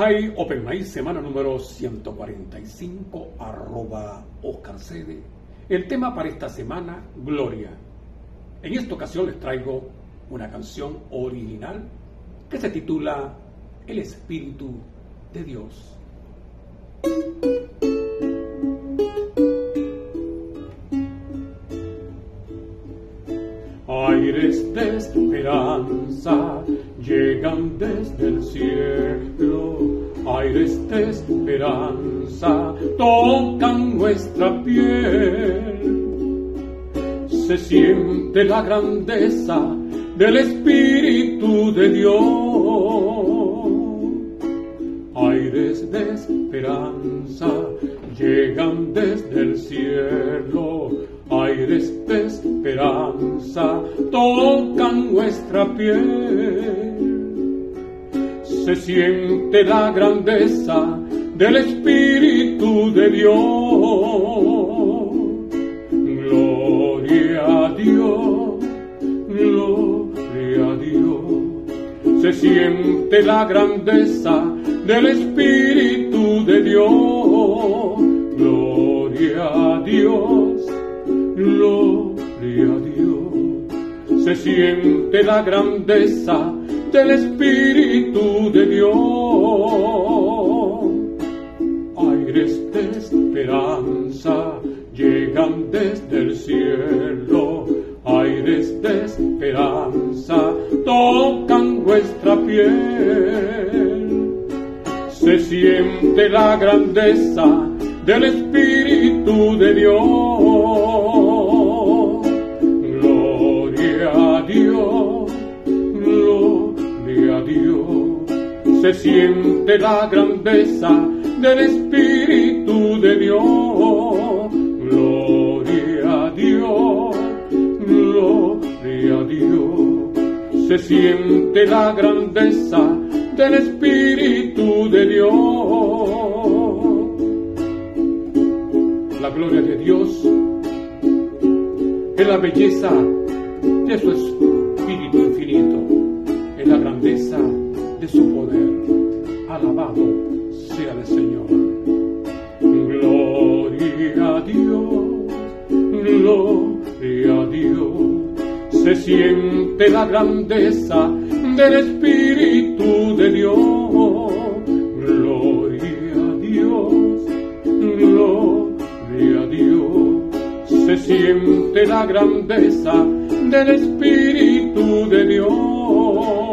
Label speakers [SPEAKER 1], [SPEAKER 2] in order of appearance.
[SPEAKER 1] Hi Open Mic, semana número 145, arroba Oscar Cede. El tema para esta semana, Gloria. En esta ocasión les traigo una canción original que se titula El Espíritu de Dios. Aires de esperanza llegan desde el cielo, aires de esperanza tocan nuestra piel. Se siente la grandeza del Espíritu de Dios. Aires de esperanza llegan desde el cielo, aires de esperanza tocan nuestra piel. Se siente la grandeza del Espíritu de Dios. Gloria a Dios, gloria a Dios. Se siente la grandeza del Espíritu de Dios. Gloria a Dios, gloria a Dios. Se siente la grandeza del Espíritu de Dios. Aires de esperanza llegan desde el cielo. Aires de esperanza tocan vuestra piel. Se siente la grandeza del Espíritu de Dios. Gloria a Dios, Se siente la grandeza del Espíritu de Dios. Gloria a Dios, gloria a Dios. Se siente la grandeza del Espíritu de Dios. La gloria de Dios es la belleza de su Espíritu infinito, es la grandeza. Alabado sea el Señor. Gloria a Dios, gloria a Dios. Se siente la grandeza del Espíritu de Dios. Gloria a Dios, gloria a Dios. Se siente la grandeza del Espíritu de Dios.